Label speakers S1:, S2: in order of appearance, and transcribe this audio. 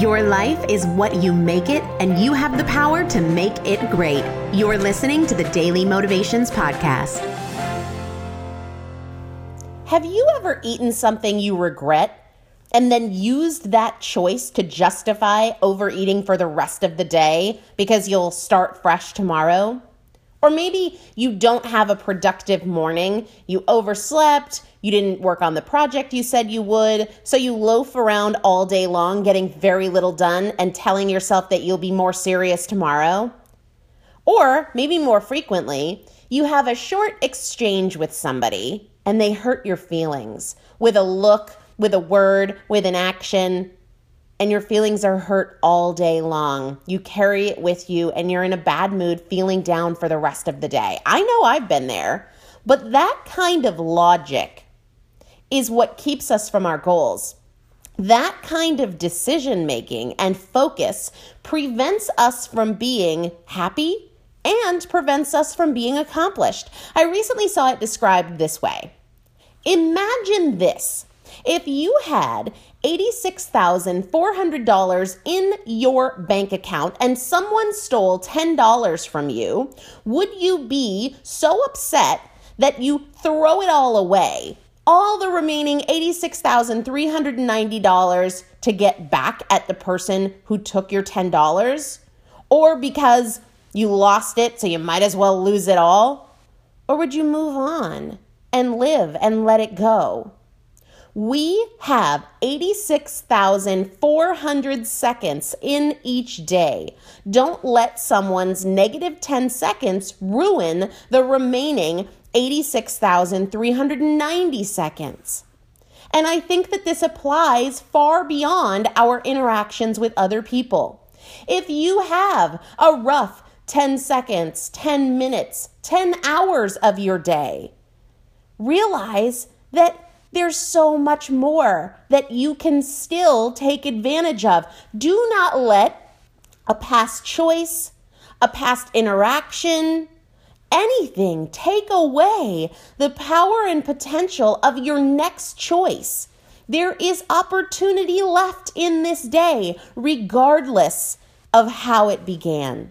S1: Your life is what you make it, and you have the power to make it great. You're listening to the Daily Motivations Podcast.
S2: Have you ever eaten something you regret and then used that choice to justify overeating for the rest of the day because you'll start fresh tomorrow? Or maybe you don't have a productive morning, you overslept, you didn't work on the project you said you would, so you loaf around all day long getting very little done and telling yourself that you'll be more serious tomorrow. Or maybe more frequently, you have a short exchange with somebody and they hurt your feelings with a look, with a word, with an action, and your feelings are hurt all day long. You carry it with you and you're in a bad mood, feeling down for the rest of the day. I know I've been there, but that kind of logic is what keeps us from our goals. That kind of decision making and focus prevents us from being happy and prevents us from being accomplished. I recently saw it described this way Imagine this if you had $86,400 in your bank account and someone stole $10 from you, would you be so upset that you throw it all away? All the remaining $86,390 to get back at the person who took your $10? Or because you lost it, so you might as well lose it all? Or would you move on and live and let it go? We have 86,400 seconds in each day. Don't let someone's negative 10 seconds ruin the remaining 86,390 seconds. And I think that this applies far beyond our interactions with other people. If you have a rough 10 seconds, 10 minutes, 10 hours of your day, realize that there's so much more that you can still take advantage of. Do not let a past choice, a past interaction, anything take away the power and potential of your next choice. There is opportunity left in this day, regardless of how it began.